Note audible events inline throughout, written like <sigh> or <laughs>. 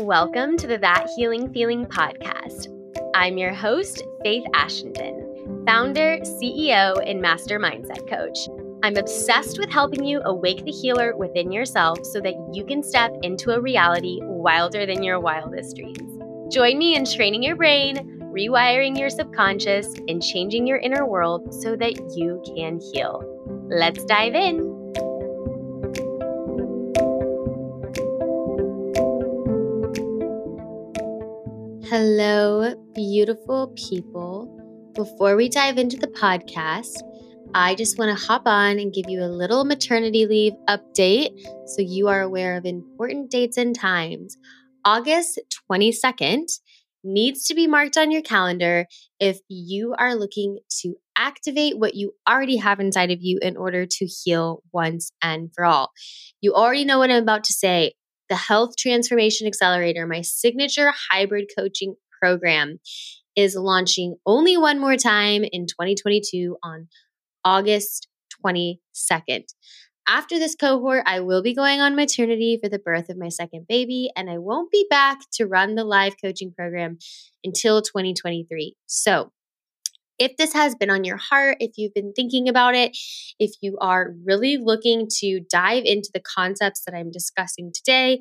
Welcome to the That Healing Feeling podcast. I'm your host, Faith Ashenden, founder, CEO, and master mindset coach. I'm obsessed with helping you awake the healer within yourself so that you can step into a reality wilder than your wildest dreams. Join me in training your brain, rewiring your subconscious, and changing your inner world so that you can heal. Let's dive in. Hello, beautiful people. Before we dive into the podcast, I just want to hop on and give you a little maternity leave update so you are aware of important dates and times. August 22nd needs to be marked on your calendar if you are looking to activate what you already have inside of you in order to heal once and for all. You already know what I'm about to say. The Health Transformation Accelerator, my signature hybrid coaching program, is launching only one more time in 2022 on August 22nd. After this cohort, I will be going on maternity for the birth of my second baby, and I won't be back to run the live coaching program until 2023. So, if this has been on your heart, if you've been thinking about it, if you are really looking to dive into the concepts that I'm discussing today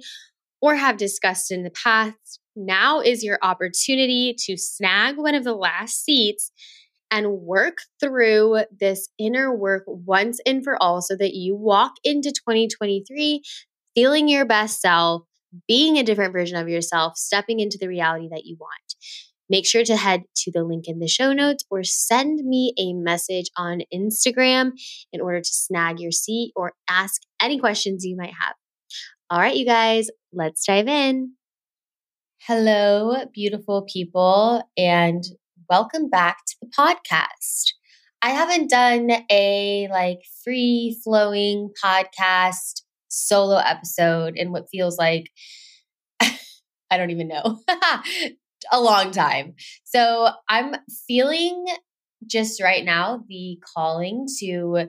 or have discussed in the past, now is your opportunity to snag one of the last seats and work through this inner work once and for all so that you walk into 2023 feeling your best self, being a different version of yourself, stepping into the reality that you want. Make sure to head to the link in the show notes or send me a message on Instagram in order to snag your seat or ask any questions you might have. All right, you guys, let's dive in. Hello, beautiful people, and welcome back to the podcast. I haven't done a like free flowing podcast solo episode in what feels like <laughs> I don't even know <laughs> a long time. So I'm feeling just right now the calling to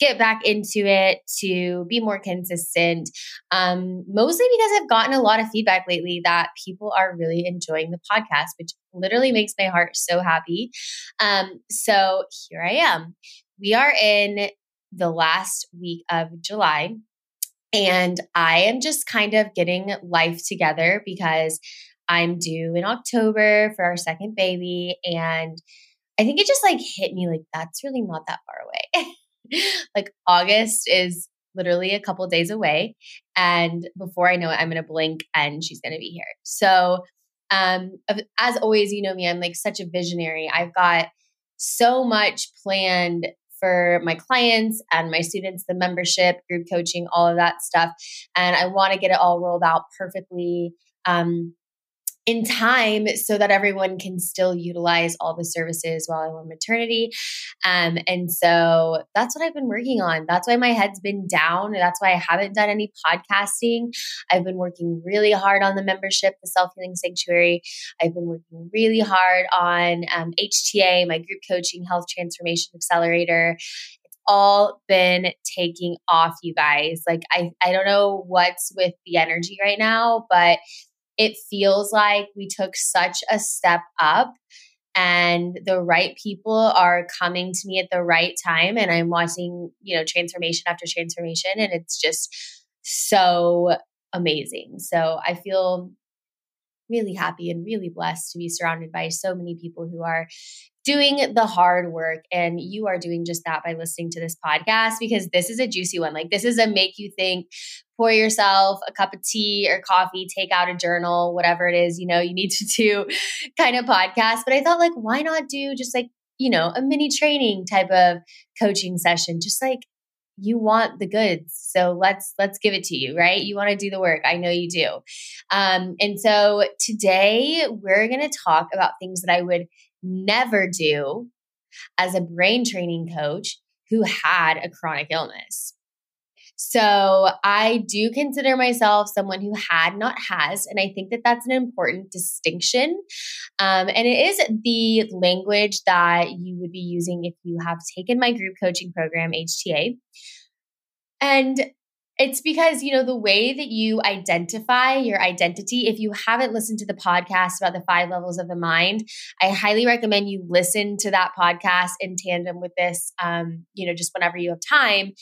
get back into it to be more consistent um, mostly because i've gotten a lot of feedback lately that people are really enjoying the podcast which literally makes my heart so happy um, so here i am we are in the last week of july and i am just kind of getting life together because I'm due in October for our second baby. And I think it just like hit me like, that's really not that far away. <laughs> like August is literally a couple days away. And before I know it, I'm going to blink and she's going to be here. So, um, as always, you know me, I'm like such a visionary. I've got so much planned for my clients and my students, the membership, group coaching, all of that stuff. And I want to get it all rolled out perfectly. Um, in time so that everyone can still utilize all the services while I'm on maternity. Um, and so that's what I've been working on. That's why my head's been down. That's why I haven't done any podcasting. I've been working really hard on the membership, the Self Healing Sanctuary. I've been working really hard on um, HTA, my group coaching health transformation accelerator It's all been taking off you guys like i i don't know what's with the energy right now but it feels like we took such a step up and the right people are coming to me at the right time and i'm watching you know transformation after transformation and it's just so amazing. So i feel really happy and really blessed to be surrounded by so many people who are doing the hard work. And you are doing just that by listening to this podcast because this is a juicy one. Like, this is a make you think, pour yourself a cup of tea or coffee, take out a journal, whatever it is, you know, you need to do <laughs> kind of podcast. But I thought, like, why not do just like, you know, a mini training type of coaching session? Just like, you want the goods so let's let's give it to you right you want to do the work i know you do um, and so today we're going to talk about things that i would never do as a brain training coach who had a chronic illness. So I do consider myself someone who had, not has. And I think that that's an important distinction. Um, and it is the language that you would be using if you have taken my group coaching program, HTA. And It's because, you know, the way that you identify your identity, if you haven't listened to the podcast about the five levels of the mind, I highly recommend you listen to that podcast in tandem with this, um, you know, just whenever you have time,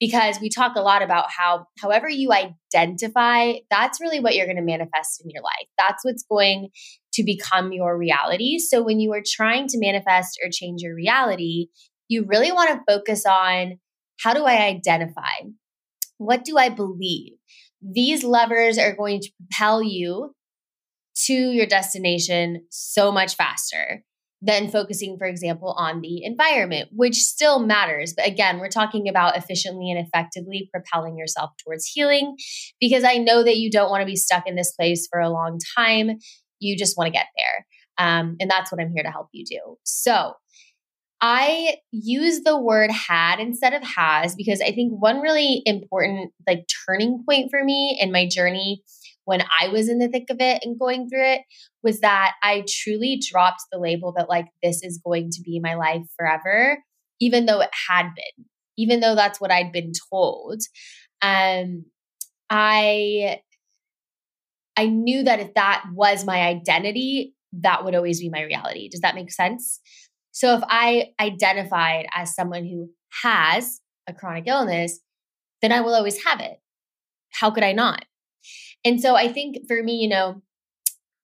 because we talk a lot about how, however you identify, that's really what you're going to manifest in your life. That's what's going to become your reality. So when you are trying to manifest or change your reality, you really want to focus on how do I identify? What do I believe? These levers are going to propel you to your destination so much faster than focusing, for example, on the environment, which still matters. But again, we're talking about efficiently and effectively propelling yourself towards healing because I know that you don't want to be stuck in this place for a long time. You just want to get there. Um, and that's what I'm here to help you do. So, I use the word had instead of has because I think one really important like turning point for me in my journey when I was in the thick of it and going through it was that I truly dropped the label that like this is going to be my life forever, even though it had been, even though that's what I'd been told. Um, I I knew that if that was my identity, that would always be my reality. Does that make sense? So if I identified as someone who has a chronic illness, then I will always have it. How could I not? And so I think for me, you know,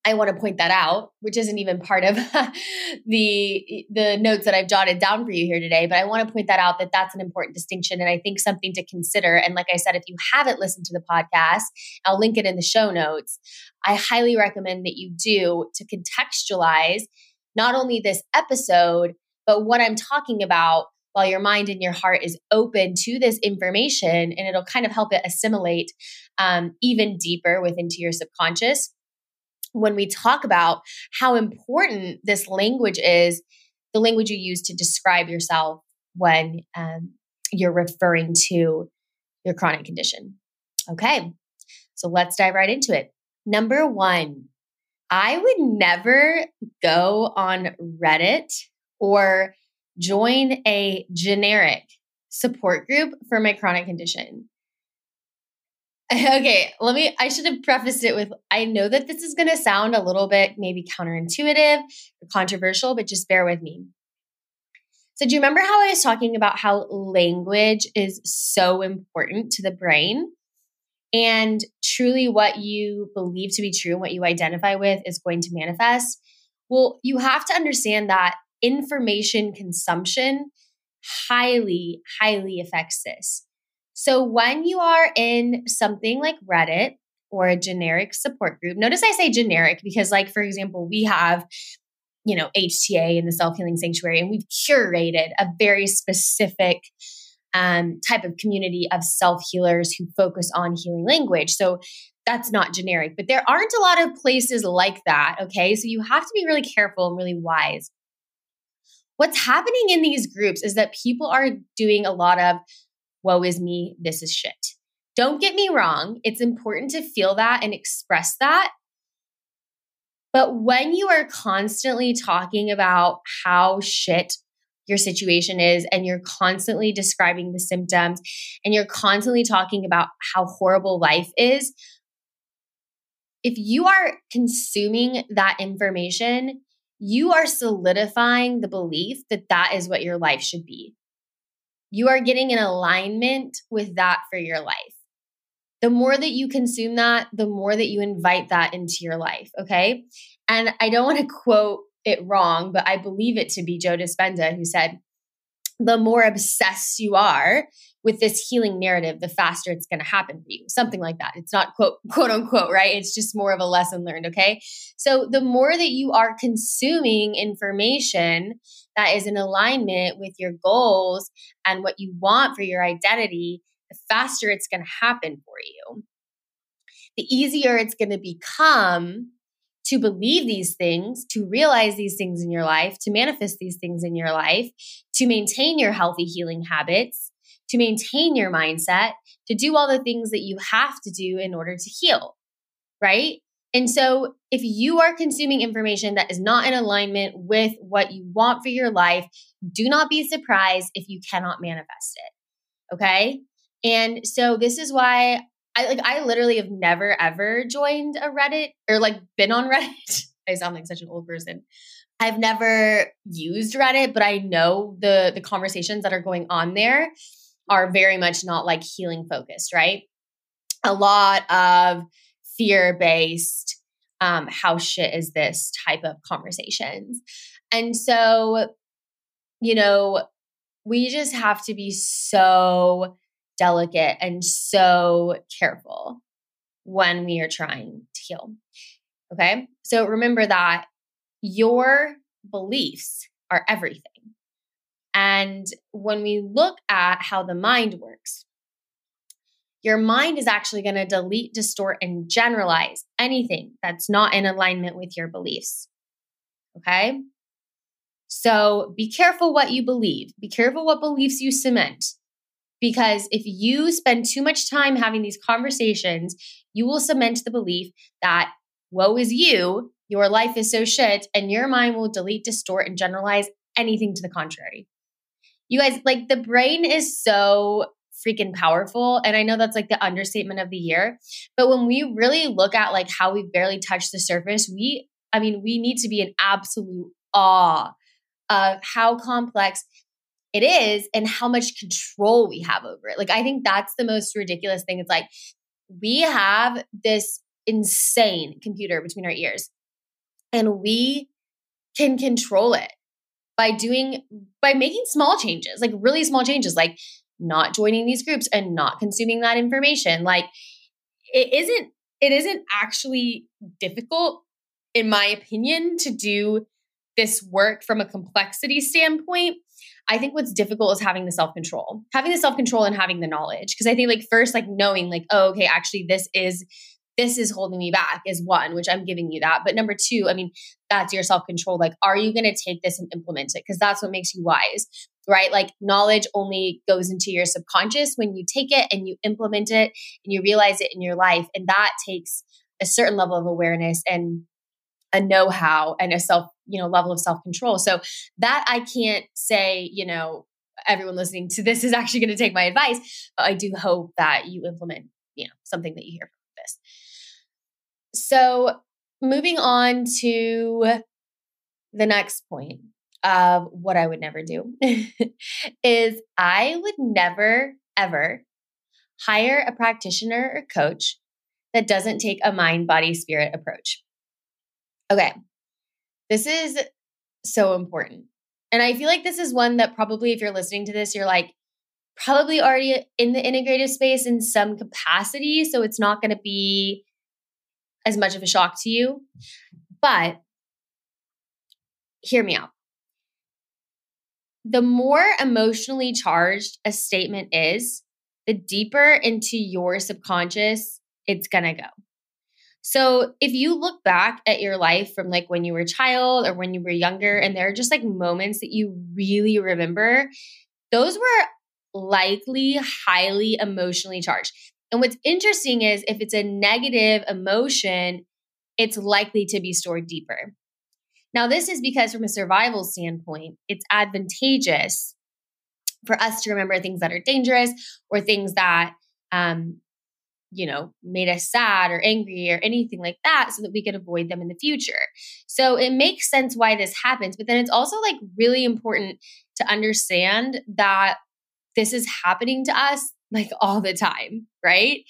I want to point that out, which isn't even part of <laughs> the the notes that I've jotted down for you here today, but I want to point that out that that's an important distinction and I think something to consider. And like I said, if you haven't listened to the podcast, I'll link it in the show notes. I highly recommend that you do to contextualize not only this episode, but what I'm talking about while your mind and your heart is open to this information and it'll kind of help it assimilate um, even deeper within to your subconscious. When we talk about how important this language is the language you use to describe yourself when um, you're referring to your chronic condition. Okay so let's dive right into it. Number one I would never go on Reddit or join a generic support group for my chronic condition. <laughs> Okay, let me, I should have prefaced it with I know that this is going to sound a little bit maybe counterintuitive or controversial, but just bear with me. So, do you remember how I was talking about how language is so important to the brain? And truly, what you believe to be true and what you identify with is going to manifest. Well, you have to understand that information consumption highly, highly affects this. So, when you are in something like Reddit or a generic support group, notice I say generic because, like, for example, we have you know, HTA in the Self Healing Sanctuary, and we've curated a very specific um, type of community of self healers who focus on healing language. So that's not generic, but there aren't a lot of places like that. Okay. So you have to be really careful and really wise. What's happening in these groups is that people are doing a lot of, woe is me, this is shit. Don't get me wrong. It's important to feel that and express that. But when you are constantly talking about how shit your situation is and you're constantly describing the symptoms and you're constantly talking about how horrible life is, if you are consuming that information, you are solidifying the belief that that is what your life should be. You are getting in alignment with that for your life. The more that you consume that, the more that you invite that into your life. Okay. And I don't want to quote it wrong, but I believe it to be Joe Dispenza who said, the more obsessed you are with this healing narrative, the faster it's going to happen for you. Something like that. It's not quote, quote unquote, right? It's just more of a lesson learned. Okay. So the more that you are consuming information that is in alignment with your goals and what you want for your identity, the faster it's going to happen for you. The easier it's going to become to believe these things, to realize these things in your life, to manifest these things in your life, to maintain your healthy healing habits, to maintain your mindset, to do all the things that you have to do in order to heal, right? And so, if you are consuming information that is not in alignment with what you want for your life, do not be surprised if you cannot manifest it. Okay. And so this is why I like I literally have never ever joined a Reddit or like been on <laughs> Reddit. I sound like such an old person. I've never used Reddit, but I know the the conversations that are going on there are very much not like healing focused, right? A lot of fear based um, how shit is this type of conversations. And so, you know, we just have to be so delicate and so careful when we are trying to heal. Okay. So remember that your beliefs are everything. And when we look at how the mind works, your mind is actually going to delete, distort, and generalize anything that's not in alignment with your beliefs. Okay? So be careful what you believe. Be careful what beliefs you cement. Because if you spend too much time having these conversations, you will cement the belief that woe is you, your life is so shit, and your mind will delete, distort, and generalize anything to the contrary. You guys, like the brain is so freaking powerful. And I know that's like the understatement of the year. But when we really look at like how we barely touched the surface, we, I mean, we need to be in absolute awe of how complex it is and how much control we have over it. Like, I think that's the most ridiculous thing. It's like we have this insane computer between our ears and we can control it by doing by making small changes like really small changes like not joining these groups and not consuming that information like it isn't it isn't actually difficult in my opinion to do this work from a complexity standpoint i think what's difficult is having the self-control having the self-control and having the knowledge because i think like first like knowing like oh okay actually this is this is holding me back is one which i'm giving you that but number two i mean that's your self-control like are you going to take this and implement it because that's what makes you wise right? Like knowledge only goes into your subconscious when you take it and you implement it and you realize it in your life. And that takes a certain level of awareness and a know-how and a self, you know, level of self-control. So that I can't say, you know, everyone listening to this is actually going to take my advice, but I do hope that you implement, you know, something that you hear from this. So moving on to the next point of what I would never do <laughs> is I would never, ever hire a practitioner or coach that doesn't take a mind, body, spirit approach. Okay. This is so important. And I feel like this is one that probably, if you're listening to this, you're like, probably already in the integrative space in some capacity. So it's not going to be as much of a shock to you. But hear me out the more emotionally charged a statement is, the deeper into your subconscious it's going to go. So, if you look back at your life from like when you were a child or when you were younger, and there are just like moments that you really remember, those were likely highly emotionally charged. And what's interesting is if it's a negative emotion, it's likely to be stored deeper. Now, this is because, from a survival standpoint, it's advantageous for us to remember things that are dangerous or things that, um, you know, made us sad or angry or anything like that so that we could avoid them in the future. So it makes sense why this happens. But then it's also like really important to understand that this is happening to us like all the time, right?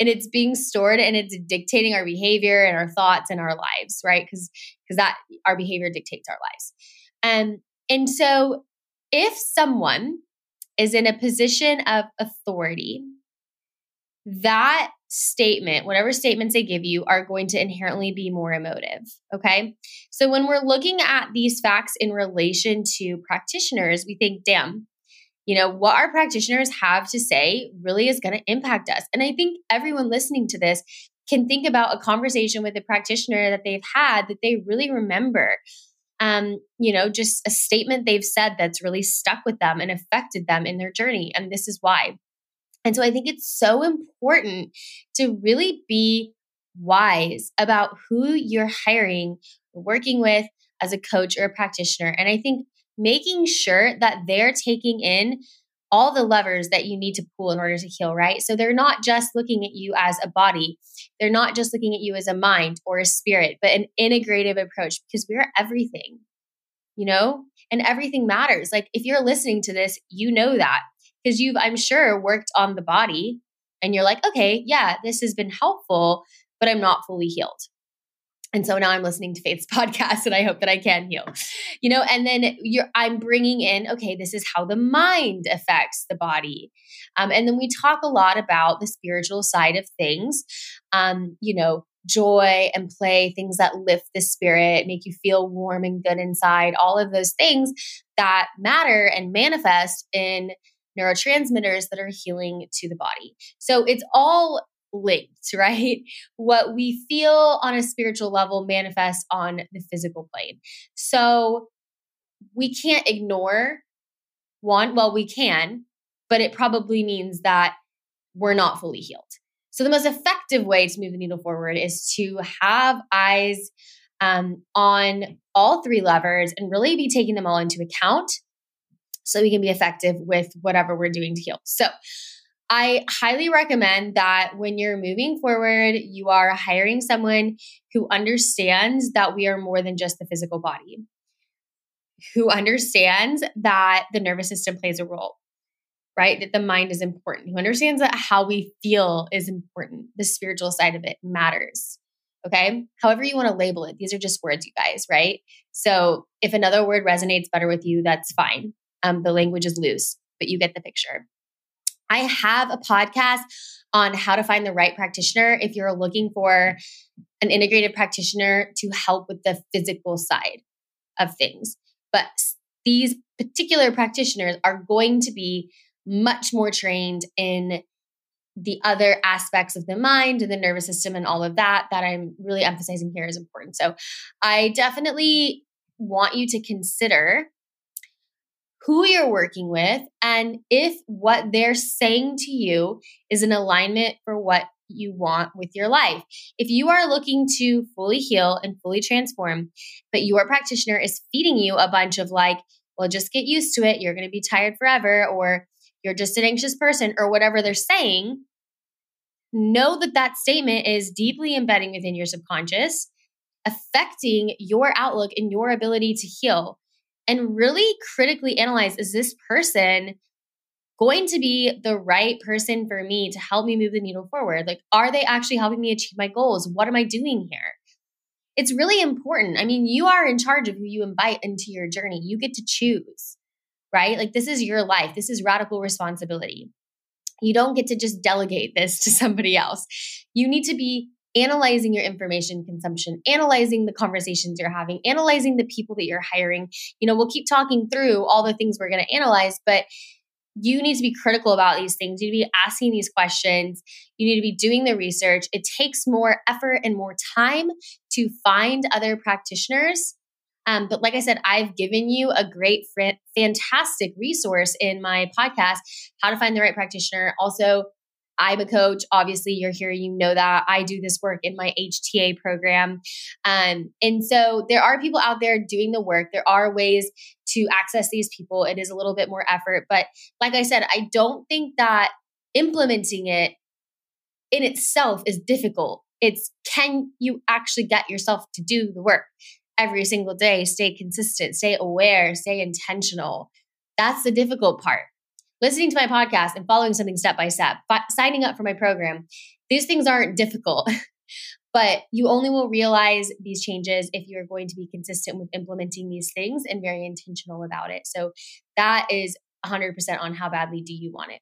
and it's being stored and it's dictating our behavior and our thoughts and our lives right because because that our behavior dictates our lives and and so if someone is in a position of authority that statement whatever statements they give you are going to inherently be more emotive okay so when we're looking at these facts in relation to practitioners we think damn you know, what our practitioners have to say really is going to impact us. And I think everyone listening to this can think about a conversation with a practitioner that they've had that they really remember. Um, you know, just a statement they've said that's really stuck with them and affected them in their journey. And this is why. And so I think it's so important to really be wise about who you're hiring, working with as a coach or a practitioner. And I think making sure that they're taking in all the levers that you need to pull in order to heal, right? So they're not just looking at you as a body. They're not just looking at you as a mind or a spirit, but an integrative approach because we're everything, you know? And everything matters. Like if you're listening to this, you know that because you've, I'm sure, worked on the body and you're like, okay, yeah, this has been helpful, but I'm not fully healed. And so now I'm listening to Faith's <laughs> podcast and I hope that I can heal. You know, and then you're I'm bringing in okay, this is how the mind affects the body. Um, and then we talk a lot about the spiritual side of things. Um, you know, joy and play, things that lift the spirit, make you feel warm and good inside, all of those things that matter and manifest in neurotransmitters that are healing to the body. So it's all linked, <laughs> right? What we feel on a spiritual level manifests on the physical plane. So we can't ignore one. Well, we can, but it probably means that we're not fully healed. So the most effective way to move the needle forward is to have eyes um, on all three levers and really be taking them all into account so we can be effective with whatever we're doing to heal. So I highly recommend that when you're moving forward, you are hiring someone who understands that we are more than just the physical body, who understands that the nervous system plays a role, right? That the mind is important, who understands that how we feel is important, the spiritual side of it matters. Okay. However, you want to label it, these are just words, you guys, right? So if another word resonates better with you, that's fine. Um, the language is loose, but you get the picture. I have a podcast on how to find the right practitioner if you're looking for an integrated practitioner to help with the physical side of things. But these particular practitioners are going to be much more trained in the other aspects of the mind and the nervous system and all of that that I'm really emphasizing here is important. So I definitely want you to consider who you're working with, and if what they're saying to you is in alignment for what you want with your life. If you are looking to fully heal and fully transform, but your practitioner is feeding you a bunch of like, well, just get used to it, you're going to be tired forever, or you're just an anxious person, or whatever they're saying, know that that statement is deeply embedding within your subconscious, affecting your outlook and your ability to heal and really critically analyze is this person going to be the right person for me to help me move the needle forward? Like, are they actually helping me achieve my goals? What am I doing here? It's really important. I mean, you are in charge of who you invite into your journey. You get to choose, right? Like, this is your life, this is radical responsibility. You don't get to just delegate this to somebody else. You need to be analyzing your information consumption, analyzing the conversations you're having, analyzing the people that you're hiring. You know, we'll keep talking through all the things we're going to analyze, but you need to be critical about these things. You need to be asking these questions. You need to be doing the research. It takes more effort and more time to find other practitioners. Um, but like I said, I've given you a great, fantastic resource in my podcast, How to Find the Right Practitioner. Also, I'm a coach. Obviously, you're here, you know that. I do this work in my HTA program. Um, and so there are people out there doing the work. There are ways to access these people. It is a little bit more effort. But like I said, I don't think that implementing it in itself is difficult. It's can you actually get yourself to do the work every single day? Stay consistent, stay aware, stay intentional. That's the difficult part listening to my podcast and following something step by step, fi- signing up for my program, these things aren't difficult. <laughs> but you only will realize these changes if you're going to be consistent with implementing these things and very intentional about it. So that is 100% on how badly do you want it.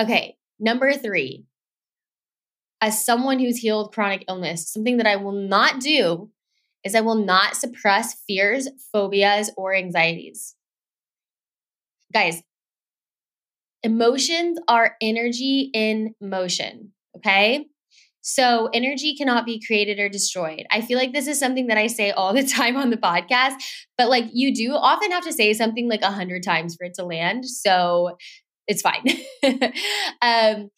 Okay, number three. As someone who's healed chronic illness, something that I will not do is I will not suppress fears, phobias, or anxieties. Guys, Emotions are energy in motion. Okay. So energy cannot be created or destroyed. I feel like this is something that I say all the <laughs> time on the podcast, but like you do often have to say something like a hundred times for it to land. So it's fine. <laughs> um,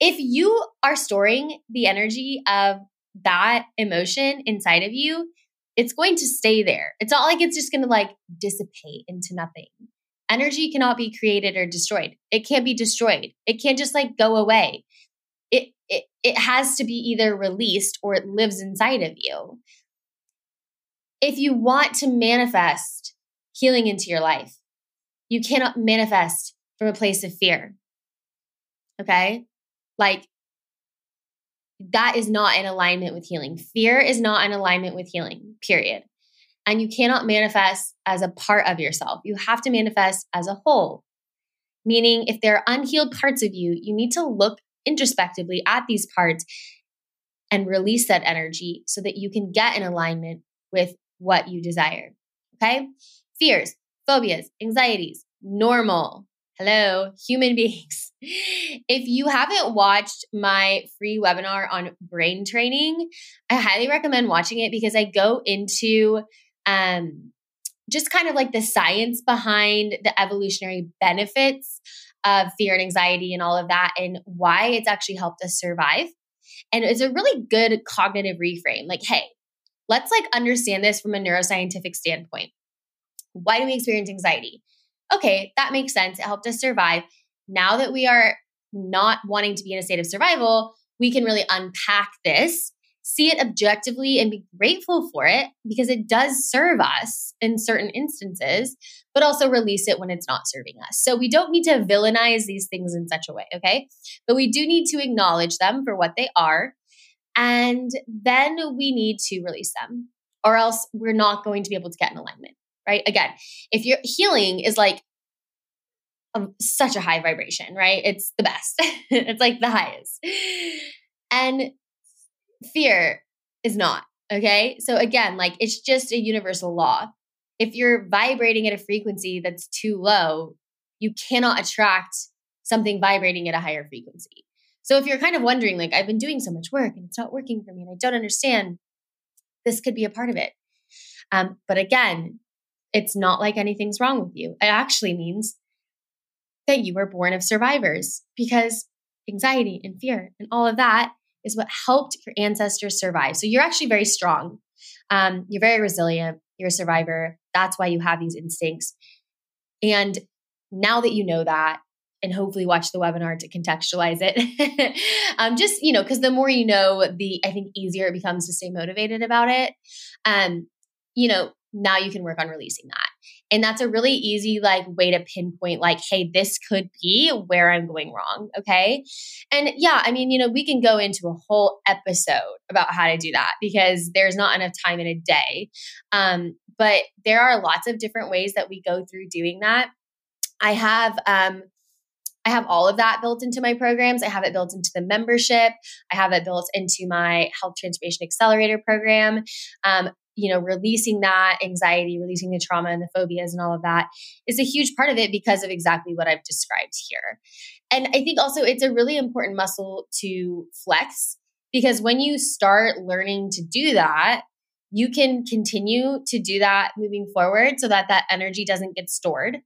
if you are storing the energy of that emotion inside of you, it's going to stay there. It's not like it's just going to like dissipate into nothing Energy cannot be created or destroyed. It can't be destroyed. It can't just like go away. It, it, it has to be either released or it lives inside of you. If you want to manifest healing into your life, you cannot manifest from a place of fear. Okay? Like that is not in alignment with healing. Fear is not in alignment with healing, period. And you cannot manifest as a part of yourself. You have to manifest as a whole. Meaning, if there are unhealed parts of you, you need to look introspectively at these parts and release that energy so that you can get in alignment with what you desire. Okay? Fears, phobias, anxieties, normal. Hello, human <laughs> beings. If you haven't watched my free webinar on brain training, I highly recommend watching it because I go into um, just kind of like the science behind the evolutionary benefits of fear and anxiety and all of that and why it's actually helped us survive. And it's a really good cognitive reframe. Like, hey, let's like understand this from a neuroscientific standpoint. Why do we experience anxiety? Okay, that makes sense. It helped us survive. Now that we are not wanting to be in a state of survival, we can really unpack this see it objectively and be grateful for it because it does serve us in certain instances, but also release it when it's not serving us. So we don't need to villainize these things in such a way, okay? But we do need to acknowledge them for what they are. And then we need to release them, or else we're not going to be able to get in alignment, right? Again, if your healing is like such a high vibration, right? It's the best, <laughs> it's like the highest. And fear is not. Okay. So again, like it's just a universal law. If you're vibrating at a frequency that's too low, you cannot attract something vibrating at a higher frequency. So if you're kind of wondering, like, I've been doing so much work and it's not working for me and I don't understand, this could be a part of it. Um, but again, it's not like anything's wrong with you. It actually means that you were born of survivors because anxiety and fear and all of that is what helped your ancestors survive. So you're actually very strong. Um, you're very resilient. You're a survivor. That's why you have these instincts. And now that you know that, and hopefully watch the webinar to contextualize it. <laughs> um, just you know, because the more you know, the I think easier it becomes to stay motivated about it. Um, you know, now you can work on releasing that. And that's a really easy like way to pinpoint like, hey, this could be where I'm going wrong. Okay. And yeah, I mean, you know, we can go into a whole episode about how to do that because there's not enough time in a day. Um, but there are lots of different ways that we go through doing that. I have um I have all of that built into my programs. I have it built into the membership. I have it built into my Health Transformation Accelerator program. Um, you know, releasing that anxiety, releasing the trauma and the phobias and all of that is a huge part of it because of exactly what I've described here. And I think also it's a really important muscle to flex because when you start learning to do that, you can continue to do that moving forward so that that energy doesn't get stored.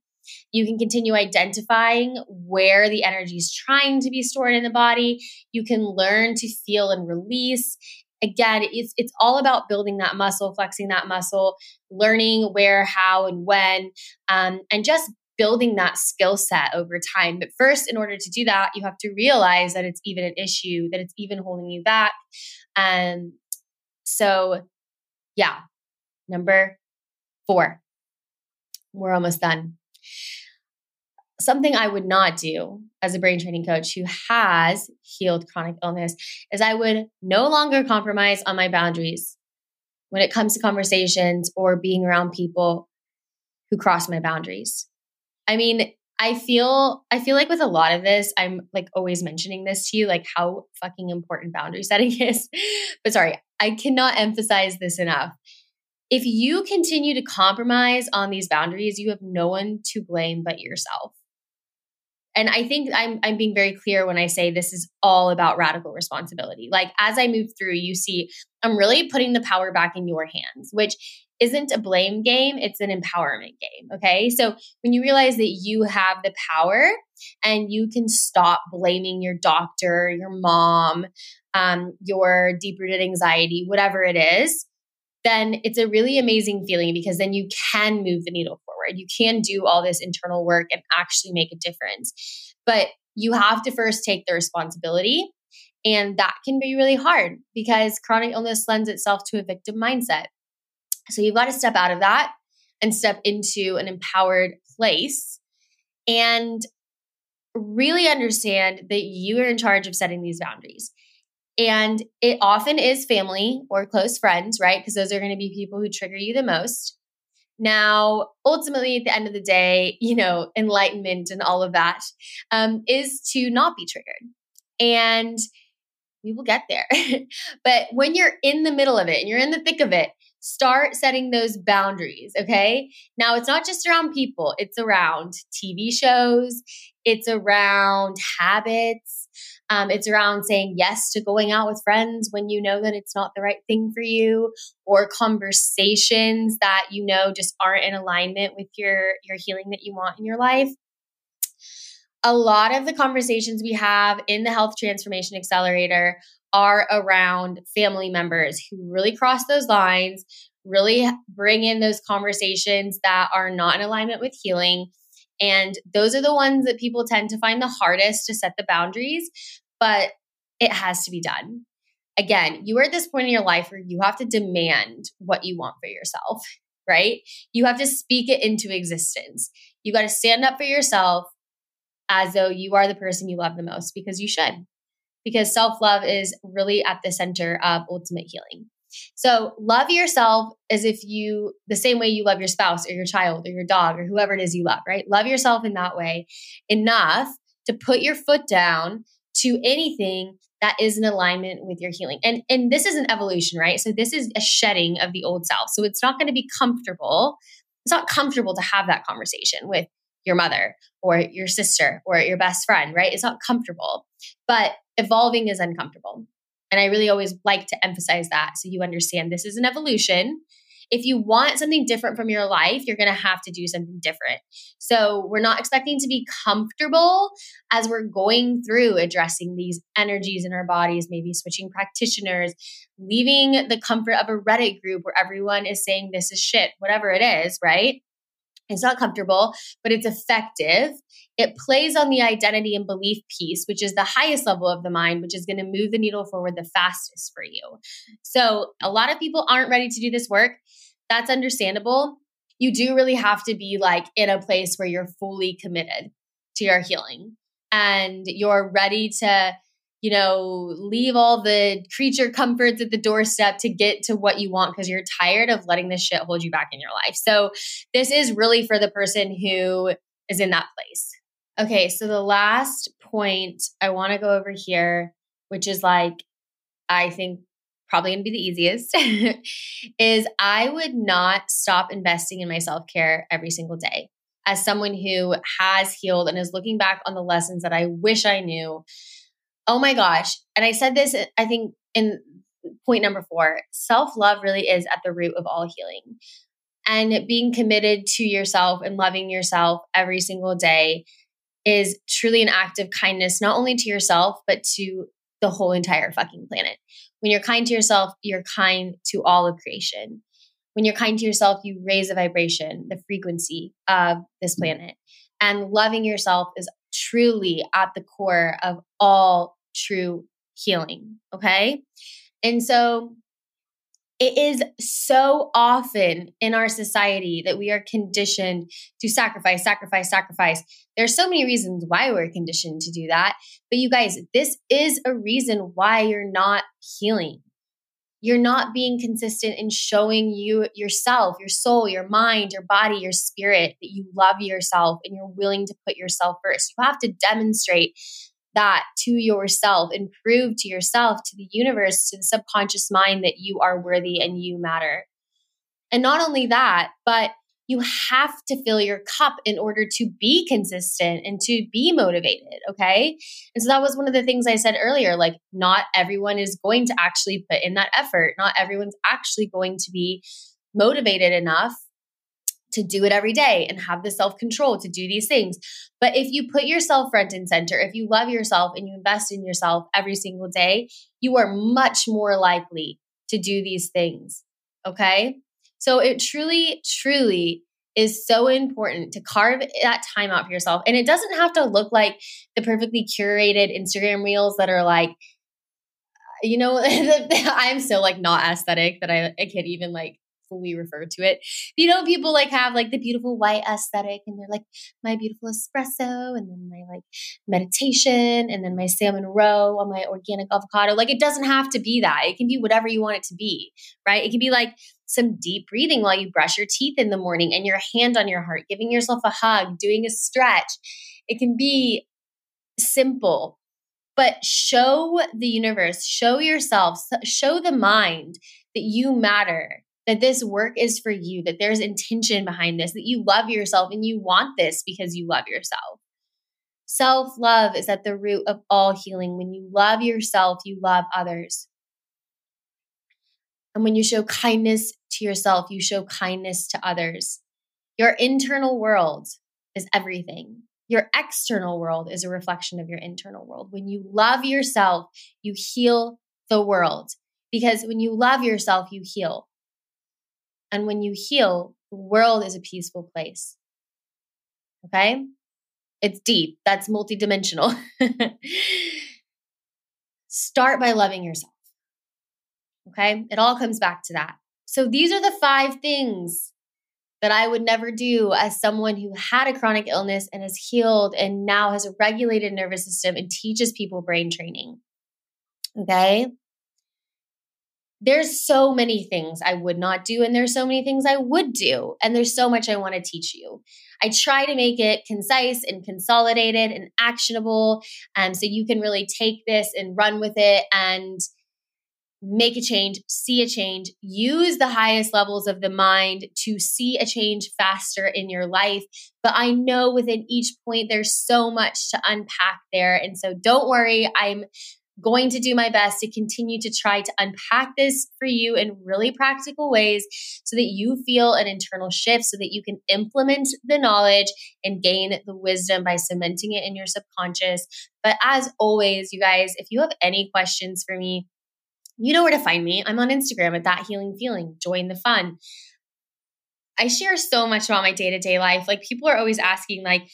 You can continue identifying where the energy is trying to be stored in the body. You can learn to feel and release again, it's it's all about building that muscle, flexing that muscle, learning where, how, and when, um, and just building that skill set over time. But first, in order to do that, you have to realize that it's even an issue, that it's even holding you back. And so, yeah, number four, we're almost done something I would not do as a brain training coach who has healed chronic illness is I would no longer compromise on my boundaries when it comes to conversations or being around people who cross my boundaries. I mean, I feel I feel like with a lot of this, I'm like always mentioning this to you, like how fucking important boundary <laughs> setting is. but sorry, I cannot emphasize this enough. If you continue to compromise on these boundaries, you have no one to blame but yourself. And I think I'm I'm being very clear when I say this is all about radical responsibility. Like as I move through, you see I'm really putting the power back in your hands, which isn't a blame game, it's an empowerment game. Okay. So when you realize that you have the power and you can stop blaming your doctor, your mom, um, your deep rooted anxiety, whatever it is, then it's a really amazing feeling because then you can move the needle forward. You can do all this internal work and actually make a difference. But you have to first take the responsibility. And that can be really hard because chronic illness lends itself to a victim mindset. So you've got to step out of that and step into an empowered place and really understand that you are in charge of setting these boundaries. And it often is family or close friends, right? Because those are going to be people who trigger you the most. Now, ultimately, at the end of the day, you know, enlightenment and all of that um, is to not be triggered. And we will get there. <laughs> but when you're in the middle of it and you're in the thick of it, start setting those boundaries. Okay. Now, it's not just around people, it's around TV shows, it's around habits, um, it's around saying yes to going out with friends when you know that it's not the right thing for you, or conversations that you know just aren't in alignment with your your healing that you want in your life. A lot of the conversations we have in the Health Transformation Accelerator are around family members who really cross those lines, really bring in those conversations that are not in alignment with healing and those are the ones that people tend to find the hardest to set the boundaries, but it has to be done. Again, you are at this point in your life where you have to demand what you want for yourself, right? You have to speak it into existence. You got to stand up for yourself as though you are the person you love the most because you should. Because self love is really at the center of ultimate healing. So love yourself as if you, the same way you love your spouse or your child or your dog or whoever it is you love, right? Love yourself in that way enough to put your foot down to anything that is in alignment with your healing. And and this is an evolution, right? So this is a shedding of the old self. So it's not going to be comfortable. It's not comfortable to have that conversation with your mother or your sister or your best friend, right? It's not comfortable. But evolving is uncomfortable. And I really always like to emphasize that so you understand this is an evolution. If you want something different from your life, you're going to have to do something different. So, we're not expecting to be comfortable as we're going through addressing these energies in our bodies, maybe switching practitioners, leaving the comfort of a Reddit group where everyone is saying this is shit, whatever it is, right? It's not comfortable, but it's effective. It plays on the identity and belief piece, which is the highest level of the mind, which is going to move the needle forward the fastest for you. So, a lot of people aren't ready to do this work. That's understandable. You do really have to be like in a place where you're fully committed to your healing and you're ready to you know, leave all the creature comforts at the doorstep to get to what you want because you're tired of letting this shit hold you back in your life. So, this is really for the person who is in that place. Okay, so the last point I want to go over here, which is like, I think probably going to be the easiest, <laughs> is I would not stop investing in my self care every single day. As someone who has healed and is looking back on the lessons that I wish I knew Oh my gosh. And I said this, I think, in point number four self love really is at the root of all healing. And being committed to yourself and loving yourself every single day is truly an act of kindness, not only to yourself, but to the whole entire fucking planet. When you're kind to yourself, you're kind to all of creation. When you're kind to yourself, you raise the vibration, the frequency of this planet. And loving yourself is truly at the core of all true healing. Okay. And so it is so often in our society that we are conditioned to sacrifice, sacrifice, sacrifice. There's so many reasons why we're conditioned to do that. But you guys, this is a reason why you're not healing. You're not being consistent in showing you yourself, your soul, your mind, your body, your spirit that you love yourself and you're willing to put yourself first. You have to demonstrate that to yourself and prove to yourself, to the universe, to the subconscious mind that you are worthy and you matter. And not only that, but you have to fill your cup in order to be consistent and to be motivated. Okay. And so that was one of the things I said earlier like, not everyone is going to actually put in that effort. Not everyone's actually going to be motivated enough to do it every day and have the self control to do these things. But if you put yourself front and center, if you love yourself and you invest in yourself every single day, you are much more likely to do these things. Okay. So it truly, truly is so important to carve that time out for yourself. And it doesn't have to look like the perfectly curated Instagram reels that are like, you know, <laughs> I'm so like not aesthetic that I, I can't even like fully refer to it. You know, people like have like the beautiful white aesthetic and they're like my beautiful espresso and then my like meditation and then my salmon roe on my organic avocado. Like it doesn't have to be that. It can be whatever you want it to be, right? It can be like some deep breathing while you brush your teeth in the morning and your hand on your heart, giving yourself a hug, doing a stretch. It can be simple, but show the universe, show yourself, show the mind that you matter, that this work is for you, that there's intention behind this, that you love yourself and you want this because you love yourself. Self love is at the root of all healing. When you love yourself, you love others. And when you show kindness to yourself, you show kindness to others. Your internal world is everything. Your external world is a reflection of your internal world. When you love yourself, you heal the world because when you love yourself, you heal. And when you heal, the world is a peaceful place. Okay? It's deep. That's multidimensional. <laughs> Start by loving yourself. Okay? It all comes back to that. So these are the five things that I would never do as someone who had a chronic illness and has healed and now has a regulated nervous system and teaches people brain training. Okay? There's so many things I would not do, and there's so many things I would do, and there's so much I want to teach you. I try to make it concise and consolidated and actionable, um, so you can really take this and run with it and make a change, see a change, use the highest levels of the mind to see a change faster in your life. But I know within each point, there's so much to unpack there. And so don't worry, I'm going to do my best to continue to try to unpack this for you in really practical ways so that you feel an internal shift, so that you can implement the knowledge and gain the wisdom by cementing it in your subconscious. But as always, you guys, if you have any questions for me, you know where to find me. I'm on Instagram at that healing feeling. Join the fun. I share so much about my day to day life. Like people are always asking, like,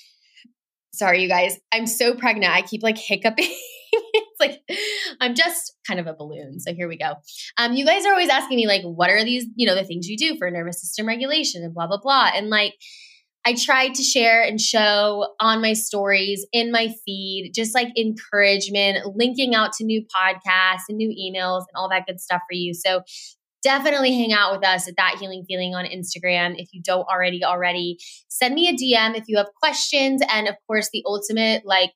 sorry, you guys, I'm so pregnant. I keep like hiccuping. <laughs> like I'm just kind of a balloon. So here we go. Um, you guys are always asking me like, what are these, you know, the things you do for nervous system regulation and blah blah blah. And like, I try to share and show on my stories in my feed, just like encouragement, linking out to new podcasts and new emails and all that good stuff for you. So definitely hang out with us at that healing feeling on Instagram if you don't already already. Send me a DM if you have questions and of course the ultimate like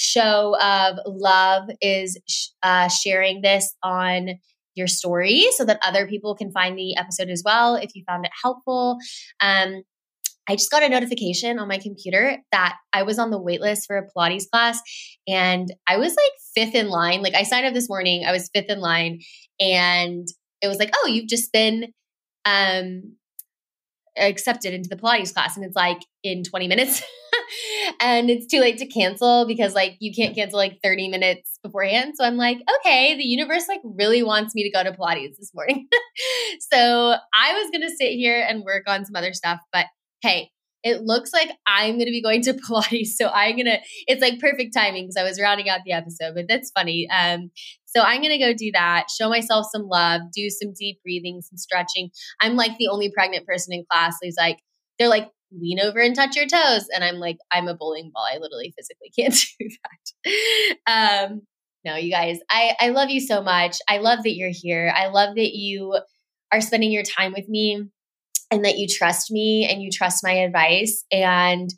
show of love is uh, sharing this on your story so that other people can find the episode as well if you found it helpful. Um, I just got a notification on my computer that I was on the waitlist for a Pilates class and I was like fifth in line. Like I signed up this morning, I was fifth in line and it was like, oh, you've just been um accepted into the Pilates class. And it's like in 20 minutes. <laughs> and it's too late to cancel because like you can't cancel like 30 minutes beforehand. So I'm like, okay, the universe like really wants me to go to Pilates this morning. <laughs> so I was going to sit here and work on some other stuff, but hey, it looks like I'm going to be going to <laughs> Pilates. So I'm going to, it's like perfect timing because I was rounding out the episode, but that's funny. Um, so I'm going to go do that, show myself some love, do some deep breathing, some stretching. I'm like the only pregnant person in class who's like, they're like, lean over and touch your toes. And I'm like, I'm a bowling ball. I literally physically <laughs> can't do that. Um, no, you guys, I, I love you so much. I love that you're here. I love that you are spending your time with me and that you trust me and you trust my advice. And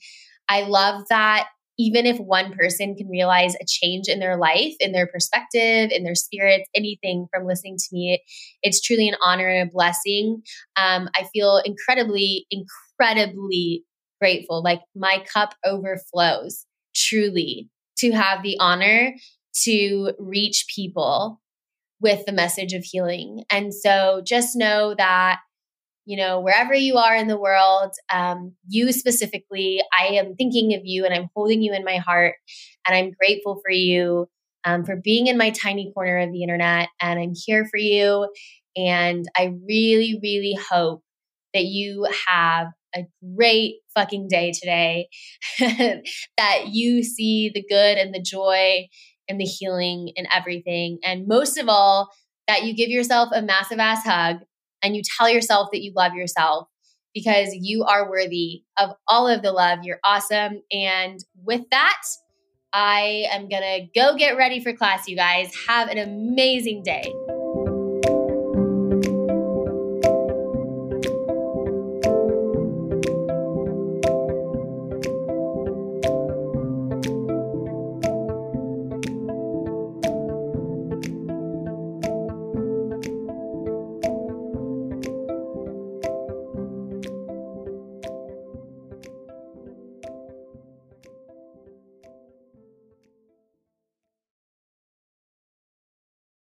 I love that even if one person can realize a change in their life, in their perspective, in their spirits, anything from listening to me, it's truly an honor and a blessing. Um, I feel incredibly incredibly, incredibly grateful. Like my cup overflows truly to have the honor to reach people with the message of healing. And so just know that you know, wherever you are in the world, um, you specifically, I am thinking of you and I'm holding you in my heart. And I'm grateful for you um, for being in my tiny corner of the internet. And I'm here for you. And I really, really hope that you have a great fucking day today, <laughs> that you see the good and the joy and the healing and everything. And most of all, that you give yourself a massive ass hug and you tell yourself that you love yourself because you are worthy of all of the love. You're awesome. And with that, I am going to go get ready for class, you guys. Have an amazing day.